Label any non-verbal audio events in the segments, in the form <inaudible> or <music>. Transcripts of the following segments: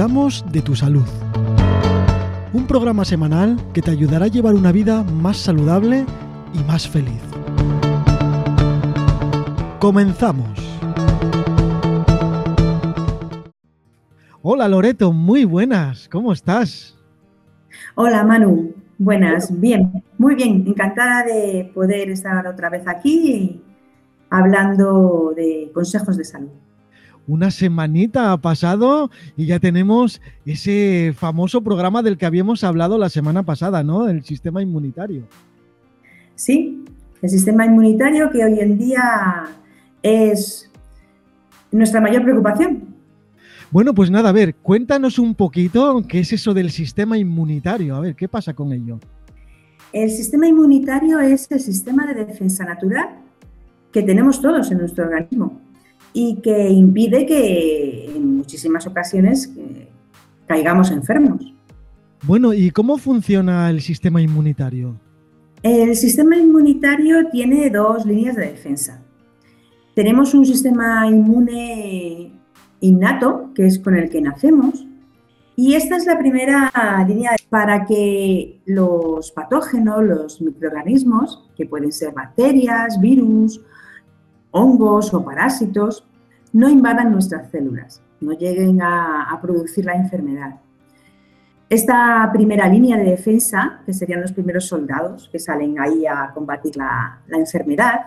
De tu salud. Un programa semanal que te ayudará a llevar una vida más saludable y más feliz. Comenzamos. Hola Loreto, muy buenas, ¿cómo estás? Hola Manu, buenas, bien, muy bien, encantada de poder estar otra vez aquí hablando de consejos de salud. Una semanita ha pasado y ya tenemos ese famoso programa del que habíamos hablado la semana pasada, ¿no? El sistema inmunitario. Sí, el sistema inmunitario que hoy en día es nuestra mayor preocupación. Bueno, pues nada, a ver, cuéntanos un poquito qué es eso del sistema inmunitario. A ver, ¿qué pasa con ello? El sistema inmunitario es el sistema de defensa natural que tenemos todos en nuestro organismo y que impide que en muchísimas ocasiones caigamos enfermos. Bueno, ¿y cómo funciona el sistema inmunitario? El sistema inmunitario tiene dos líneas de defensa. Tenemos un sistema inmune innato, que es con el que nacemos, y esta es la primera línea para que los patógenos, los microorganismos, que pueden ser bacterias, virus, hongos o parásitos, no invadan nuestras células, no lleguen a, producir la enfermedad. Esta primera línea de defensa, que serían los primeros soldados que salen ahí a combatir la, enfermedad,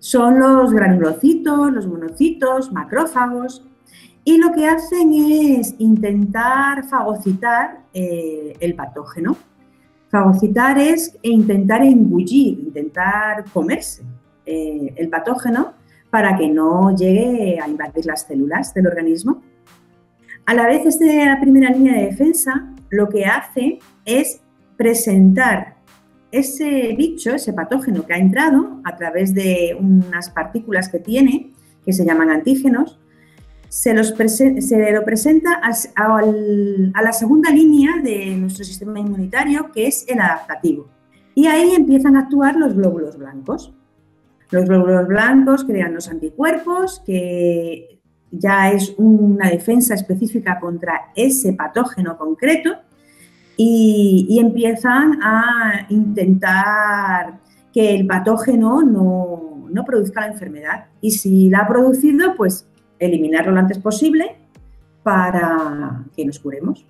son los granulocitos, los monocitos, macrófagos, y lo que hacen es intentar fagocitar eh, el patógeno. Fagocitar es intentar engullir, intentar comerse eh, el patógeno para que no llegue a invadir las células del organismo. A la vez, esta primera línea de defensa lo que hace es presentar ese bicho, ese patógeno que ha entrado a través de unas partículas que tiene, que se llaman antígenos, se, los se lo presenta a la segunda línea de nuestro sistema inmunitario, que es el adaptativo. Y ahí empiezan a actuar los glóbulos blancos. Los glóbulos blancos crean los anticuerpos, que ya es una defensa específica contra ese patógeno concreto, y, empiezan a intentar que el patógeno no, no produzca la enfermedad. Y si la ha producido, pues eliminarlo lo antes posible para que nos curemos.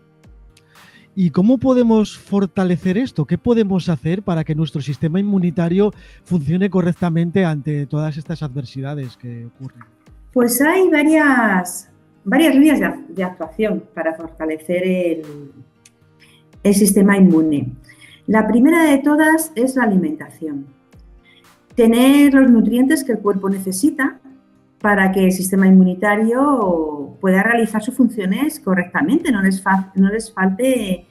¿Y cómo podemos fortalecer esto? ¿Qué podemos hacer para que nuestro sistema inmunitario funcione correctamente ante todas estas adversidades que ocurren? Pues hay varias, varias líneas de, actuación para fortalecer el, el sistema inmune. La primera de todas es la alimentación. Tener los nutrientes que el cuerpo necesita para que el sistema inmunitario pueda realizar sus funciones correctamente, no les, no les falte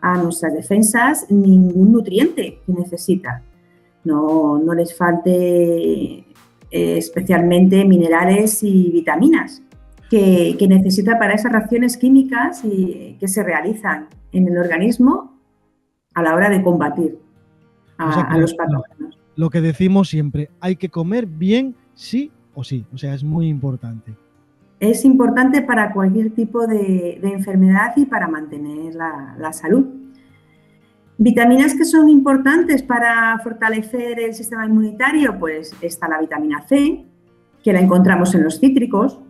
a nuestras defensas ningún nutriente que necesita, no, les falte eh, especialmente minerales y vitaminas que, necesita para esas reacciones químicas y, que se realizan en el organismo a la hora de combatir a los patógenos. Lo que decimos siempre, hay que comer bien sí o sí, o sea, es muy importante. Es importante para cualquier tipo de, enfermedad y para mantener la, salud. Vitaminas que son importantes para fortalecer el sistema inmunitario, pues está la vitamina C, que la encontramos en los cítricos,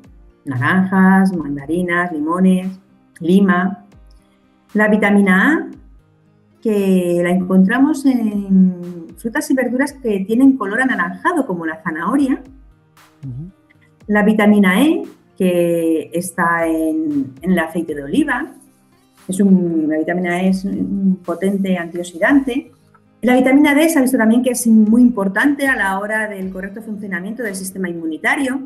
naranjas, mandarinas, limones, lima. La vitamina A, que la encontramos en frutas y verduras que tienen color anaranjado, como la zanahoria, la vitamina E, que está en, el aceite de oliva, es un, la vitamina E es un potente antioxidante. La vitamina D se ha visto también que es muy importante a la hora del correcto funcionamiento del sistema inmunitario.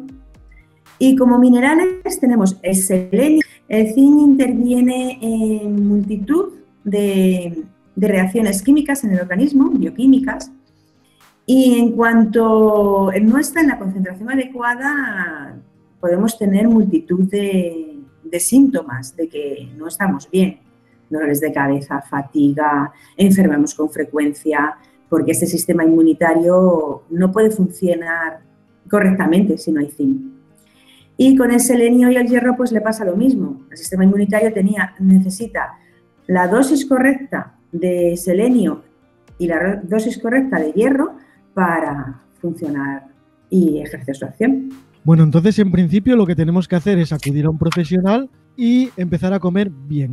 Y como minerales tenemos el selenio. El zinc interviene en multitud de reacciones químicas en el organismo, bioquímicas, y en cuanto no está en la concentración adecuada, podemos tener multitud de, síntomas de que no estamos bien. Dolores de cabeza, fatiga, enfermamos con frecuencia, porque este sistema inmunitario no puede funcionar correctamente si no hay zinc. Y con el selenio y el hierro pues le pasa lo mismo. El sistema inmunitario tenía, necesita la dosis correcta de selenio y la dosis correcta de hierro para funcionar y ejercer su acción. Bueno, entonces en principio lo que tenemos que hacer es acudir a un profesional y empezar a comer bien.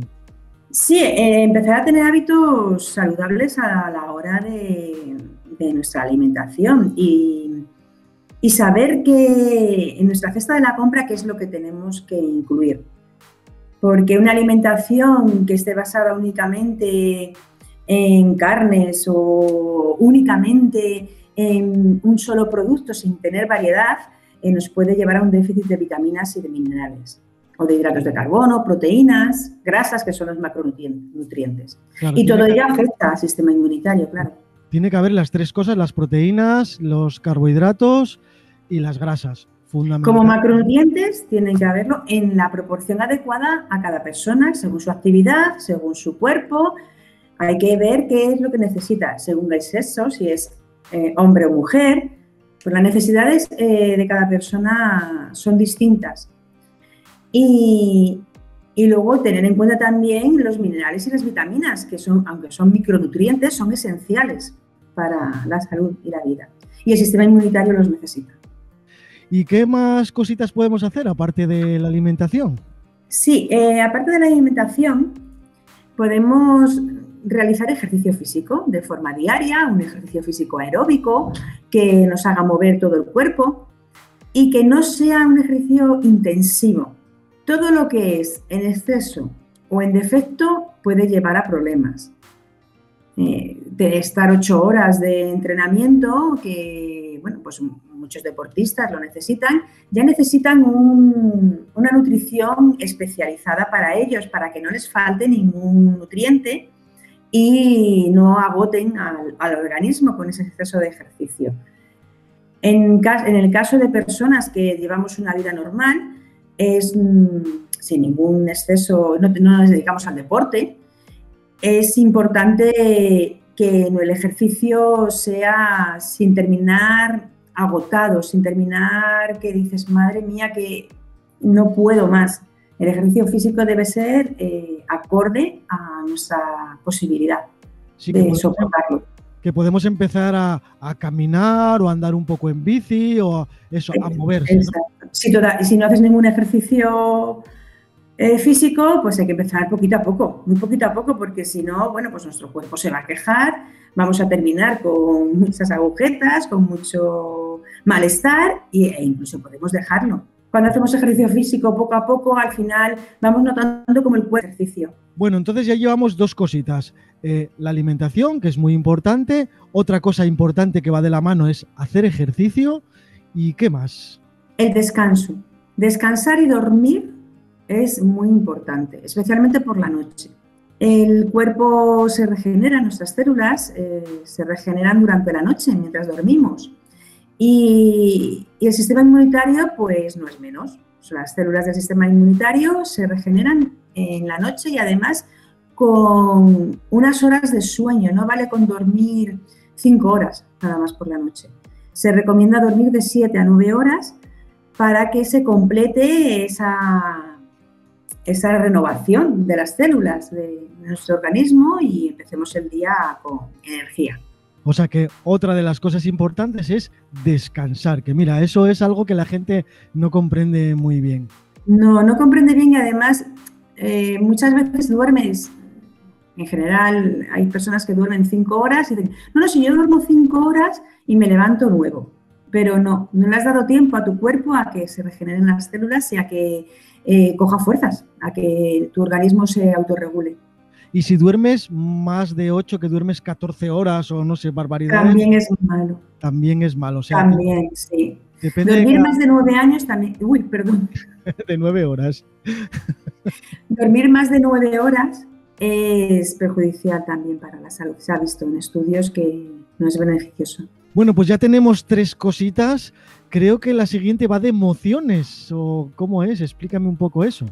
Sí, eh, empezar a tener hábitos saludables a la hora de, de nuestra alimentación y y saber que en nuestra cesta de la compra qué es lo que tenemos que incluir. Porque una alimentación que esté basada únicamente en carnes o únicamente en un solo producto sin tener variedad eh, nos puede llevar a un déficit de vitaminas y de minerales o de hidratos de carbono, proteínas, grasas, que son los macronutrientes. y todo ello afecta al sistema inmunitario, claro. Tiene que haber las tres cosas, las proteínas, los carbohidratos y las grasas. Como macronutrientes tienen que haberlo en la proporción adecuada a cada persona, según su actividad, según su cuerpo. Hay que ver qué es lo que necesita, según el sexo, si es eh, hombre o mujer. Pues las necesidades eh, de cada persona son distintas. Y, y luego tener en cuenta también los minerales y las vitaminas, que son, aunque son micronutrientes, son esenciales para la salud y la vida. Y el sistema inmunitario los necesita. ¿Y qué más cositas podemos hacer aparte de la alimentación? Sí, eh, aparte de la alimentación, podemos realizar ejercicio físico de forma diaria, un ejercicio físico aeróbico que nos haga mover todo el cuerpo y que no sea un ejercicio intensivo. Todo lo que es en exceso o en defecto puede llevar a problemas. Eh, de estar ocho horas de entrenamiento, que bueno, pues muchos deportistas lo necesitan, ya necesitan una nutrición especializada para ellos, para que no les falte ningún nutriente y no agoten al, organismo con ese exceso de ejercicio. En, el caso de personas que llevamos una vida normal, es mm, sin ningún exceso, no, no nos dedicamos al deporte, es importante que el ejercicio sea sin terminar agotado, sin terminar, que dices, madre mía, que no puedo más. El ejercicio físico debe ser eh, acorde a nuestra posibilidad de soportarlo. Que podemos empezar a, caminar o andar un poco en bici o eso, a moverse. Si, si no haces ningún ejercicio eh, físico, pues hay que empezar poquito a poco, muy poquito a poco, porque si no, bueno, pues nuestro cuerpo se va a quejar, vamos a terminar con <laughs> muchas agujetas, con mucho malestar e incluso podemos dejarlo. Cuando hacemos ejercicio físico poco a poco, al final vamos notando como el cuerpo ejercicio. Bueno, entonces ya llevamos dos cositas. Eh, la alimentación, que es muy importante. Otra cosa importante que va de la mano es hacer ejercicio. ¿Y qué más? El descanso. Descansar y dormir es muy importante, especialmente por la noche. El cuerpo se regenera, nuestras células eh, se regeneran durante la noche mientras dormimos. Y, el sistema inmunitario, pues no es menos. Las células del sistema inmunitario se regeneran en la noche y además con unas horas de sueño. No vale con dormir cinco horas nada más por la noche. Se recomienda dormir de 7 a 9 horas para que se complete esa, esa renovación de las células de nuestro organismo y empecemos el día con energía. O sea que otra de las cosas importantes es descansar, que mira, eso es algo que la gente no comprende muy bien. No, no comprende bien y además eh, muchas veces duermes, en general hay personas que duermen cinco horas y dicen, no, no, si yo duermo cinco horas y me levanto nuevo, pero no, no le has dado tiempo a tu cuerpo a que se regeneren las células y a que eh, coja fuerzas, a que tu organismo se autorregule. Y si duermes más de 8, que duermes 14 horas o no sé, barbaridad. También es malo. También es malo. también, sí. Dormir más de 9 años también. Uy, perdón. <laughs> de 9 horas. <laughs> Dormir más de 9 horas es perjudicial también para la salud. Se ha visto en estudios que no es beneficioso. Bueno, pues ya tenemos tres cositas. Creo que la siguiente va de emociones. ¿O cómo es? Explícame un poco eso.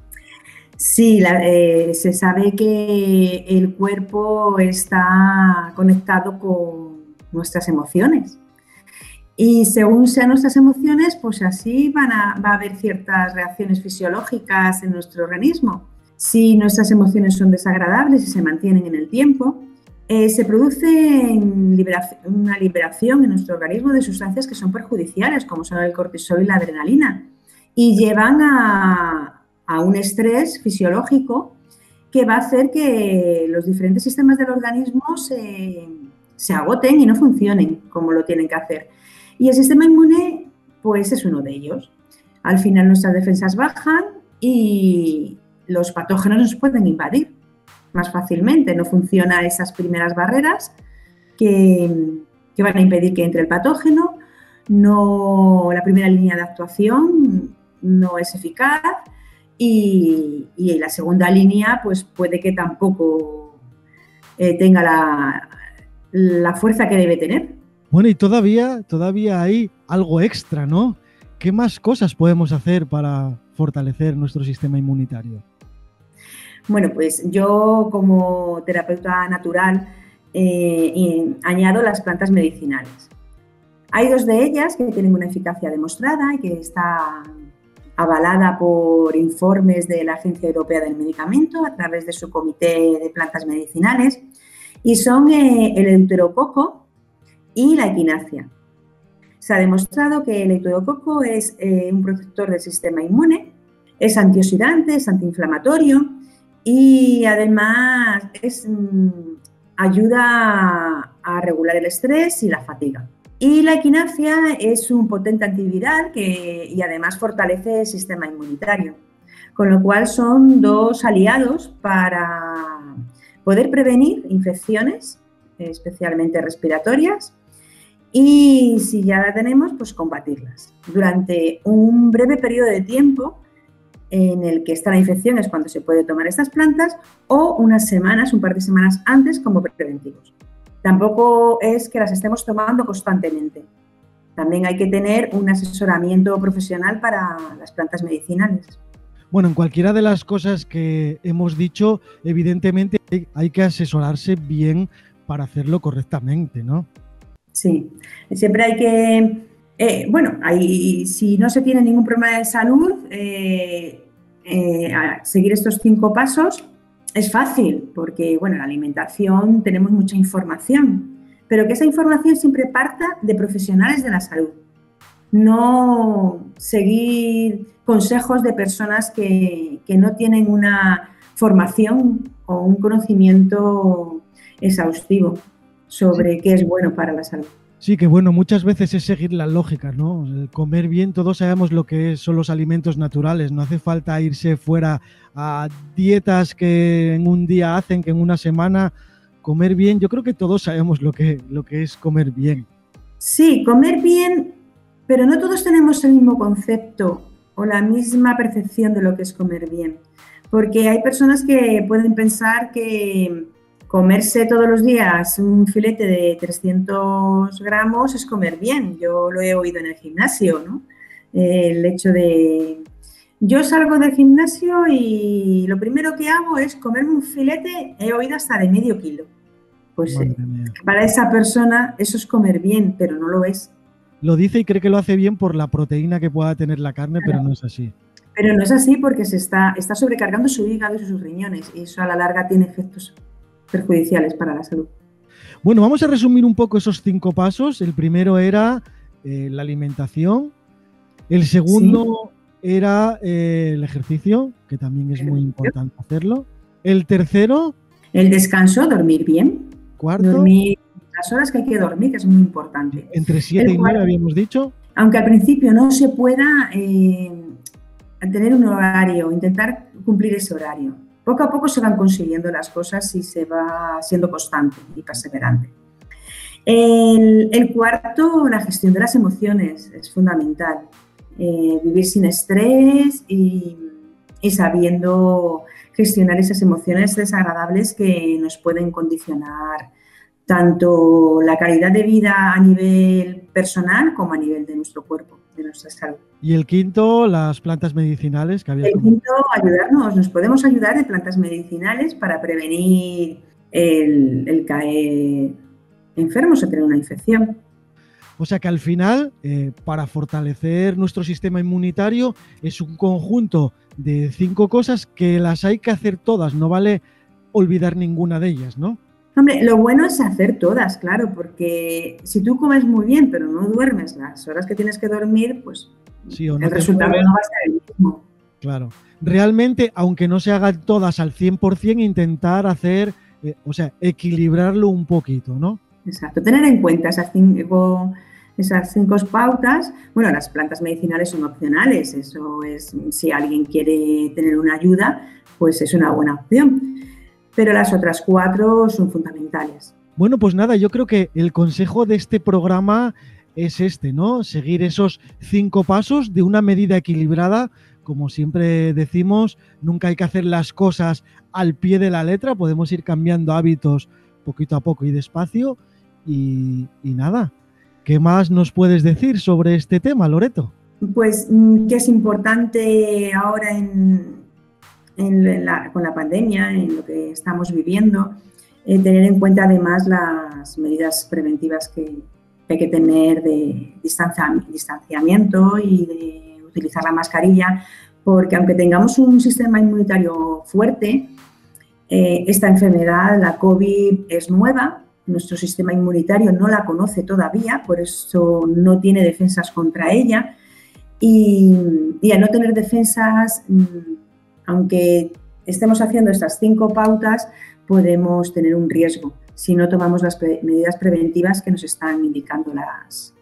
Sí, eh, se sabe que el cuerpo está conectado con nuestras emociones Y según sean nuestras emociones, pues así van a, va a haber ciertas reacciones fisiológicas en nuestro organismo. Si nuestras emociones son desagradables y se mantienen en el tiempo, eh, se produce una liberación en nuestro organismo de sustancias que son perjudiciales, como son el cortisol y la adrenalina, y llevan a, un estrés fisiológico que va a hacer que los diferentes sistemas del organismo se, se agoten y no funcionen como lo tienen que hacer. Y el sistema inmune, pues es uno de ellos. Al final nuestras defensas bajan y los patógenos nos pueden invadir más fácilmente. No funcionan esas primeras barreras que, van a impedir que entre el patógeno. No, la primera línea de actuación no es eficaz y, la segunda línea pues puede que tampoco eh, tenga la, la fuerza que debe tener. Bueno, y todavía, todavía hay algo extra, ¿no? ¿Qué más cosas podemos hacer para fortalecer nuestro sistema inmunitario? Bueno, pues yo como terapeuta natural eh, añado las plantas medicinales. Hay dos de ellas que tienen una eficacia demostrada y que está avalada por informes de la Agencia Europea del Medicamento a través de su comité de plantas medicinales y son eh, el deuterococo y la equinacia. Se ha demostrado que el deuterococo es eh, un protector del sistema inmune, es antioxidante, es antiinflamatorio y además mm, ayuda a, regular el estrés y la fatiga. Y la equinacia es un potente antiviral que, y además fortalece el sistema inmunitario, con lo cual son dos aliados para poder prevenir infecciones, especialmente respiratorias, y si ya la tenemos, pues combatirlas. Durante un breve periodo de tiempo en el que está la infección es cuando se puede tomar estas plantas o unas semanas, un par de semanas antes como preventivos. Tampoco es que las estemos tomando constantemente. También hay que tener un asesoramiento profesional para las plantas medicinales. Bueno, en cualquiera de las cosas que hemos dicho, evidentemente hay que asesorarse bien para hacerlo correctamente, ¿no? Sí, siempre hay que eh, bueno, si no se tiene ningún problema de salud, eh, eh, seguir estos cinco pasos es fácil, porque bueno, en la alimentación tenemos mucha información, pero que esa información siempre parta de profesionales de la salud. No seguir consejos de personas que, que no tienen una formación o un conocimiento exhaustivo sobre qué es bueno para la salud. Sí, que bueno, muchas veces es seguir la lógica, ¿no? comer bien, todos sabemos lo que son los alimentos naturales, no hace falta irse fuera a dietas que en un día hacen, que en una semana comer bien, yo creo que todos sabemos lo que es comer bien. Sí, comer bien, pero no todos tenemos el mismo concepto o la misma percepción de lo que es comer bien, porque hay personas que pueden pensar que comerse todos los días un filete de 300 gramos es comer bien. Yo lo he oído en el gimnasio, ¿no? El hecho de... Yo salgo del gimnasio y lo primero que hago es comerme un filete, he oído hasta de medio kilo. Pues eh, para esa persona eso es comer bien, pero no lo es. Lo dice y cree que lo hace bien por la proteína que pueda tener la carne, pero no es así. Pero no es así porque se está, está sobrecargando su hígado y sus riñones y eso a la larga tiene efectos perjudiciales para la salud. Bueno, vamos a resumir un poco esos cinco pasos. El primero era eh, la alimentación. El segundo era eh, el ejercicio, que también es muy importante hacerlo. El tercero. El descanso, dormir bien. Cuarto. Dormir las horas que hay que dormir, que es muy importante. Entre siete y nueve habíamos dicho. Aunque al principio no se pueda eh, tener un horario, intentar cumplir ese horario poco a poco se van consiguiendo las cosas y se va siendo constante y perseverante. El, cuarto, la gestión de las emociones, es fundamental. Eh, vivir sin estrés y, sabiendo gestionar esas emociones desagradables que nos pueden condicionar tanto la calidad de vida a nivel personal como a nivel de nuestro cuerpo, de nuestra salud. Y el quinto, las plantas medicinales que había. El quinto, ayudarnos. Nos podemos ayudar de plantas medicinales para prevenir el, caer enfermos o tener una infección. O sea que al final, eh, para fortalecer nuestro sistema inmunitario, es un conjunto de cinco cosas que las hay que hacer todas, no vale olvidar ninguna de ellas, ¿no? Hombre, lo bueno es hacer todas, claro, porque si tú comes muy bien pero no duermes las horas que tienes que dormir, pues el resultado no va a ser el mismo. Claro. Realmente, aunque no se hagan todas al 100%, intentar hacer, eh, o sea, equilibrarlo un poquito, ¿no? Exacto. Tener en cuenta esas cinco, esas cinco pautas. Bueno, las plantas medicinales son opcionales. Eso es, si alguien quiere tener una ayuda, pues es una buena opción. Pero las otras cuatro son fundamentales. Bueno, pues nada, yo creo que el consejo de este programa es este, ¿no? Seguir esos cinco pasos de una medida equilibrada. Como siempre decimos, nunca hay que hacer las cosas al pie de la letra, podemos ir cambiando hábitos poquito a poco y despacio. Y, nada, ¿qué más nos puedes decir sobre este tema, Loreto? Pues mm, que es importante ahora en, con la pandemia, en lo que estamos viviendo, eh, tener en cuenta además las medidas preventivas que, hay que tener de distanciamiento y de utilizar la mascarilla, porque aunque tengamos un sistema inmunitario fuerte, eh, esta enfermedad, la COVID, es nueva, nuestro sistema inmunitario no la conoce todavía, por eso no tiene defensas contra ella. Y, al no tener defensas, mm, aunque estemos haciendo estas cinco pautas, podemos tener un riesgo si no tomamos las medidas preventivas que nos están indicando las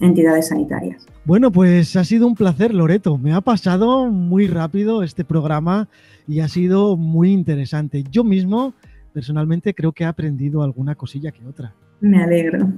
entidades sanitarias. Bueno, pues ha sido un placer, Loreto. Me ha pasado muy rápido este programa y ha sido muy interesante. Yo mismo, personalmente, creo que he aprendido alguna cosilla que otra. Me alegro.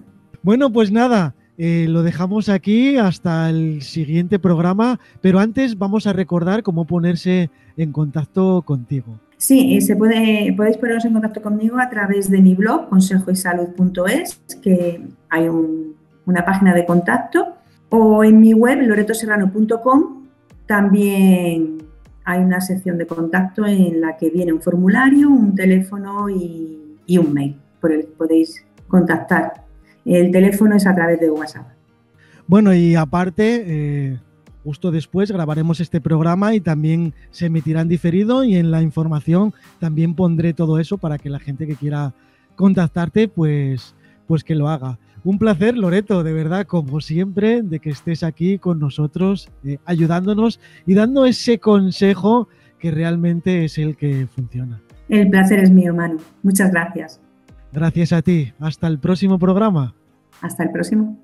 Bueno, pues nada, eh, lo dejamos aquí hasta el siguiente programa, pero antes vamos a recordar cómo ponerse en contacto contigo. Sí, se puede, podéis poneros en contacto conmigo a través de mi blog, consejoysalud.es, que hay una página de contacto, o en mi web, loretoserrano.com, también hay una sección de contacto en la que viene un formulario, un teléfono y, un mail por el que podéis contactar. El teléfono es a través de WhatsApp. Bueno, y aparte, eh, justo después grabaremos este programa y también se emitirá diferido y en la información también pondré todo eso para que la gente que quiera contactarte, pues, pues que lo haga. Un placer, Loreto, de verdad, como siempre, de que estés aquí con nosotros, eh, ayudándonos y dando ese consejo que realmente es el que funciona. El placer es mío, Manu. Muchas gracias. Gracias a ti. Hasta el próximo programa. Hasta el próximo.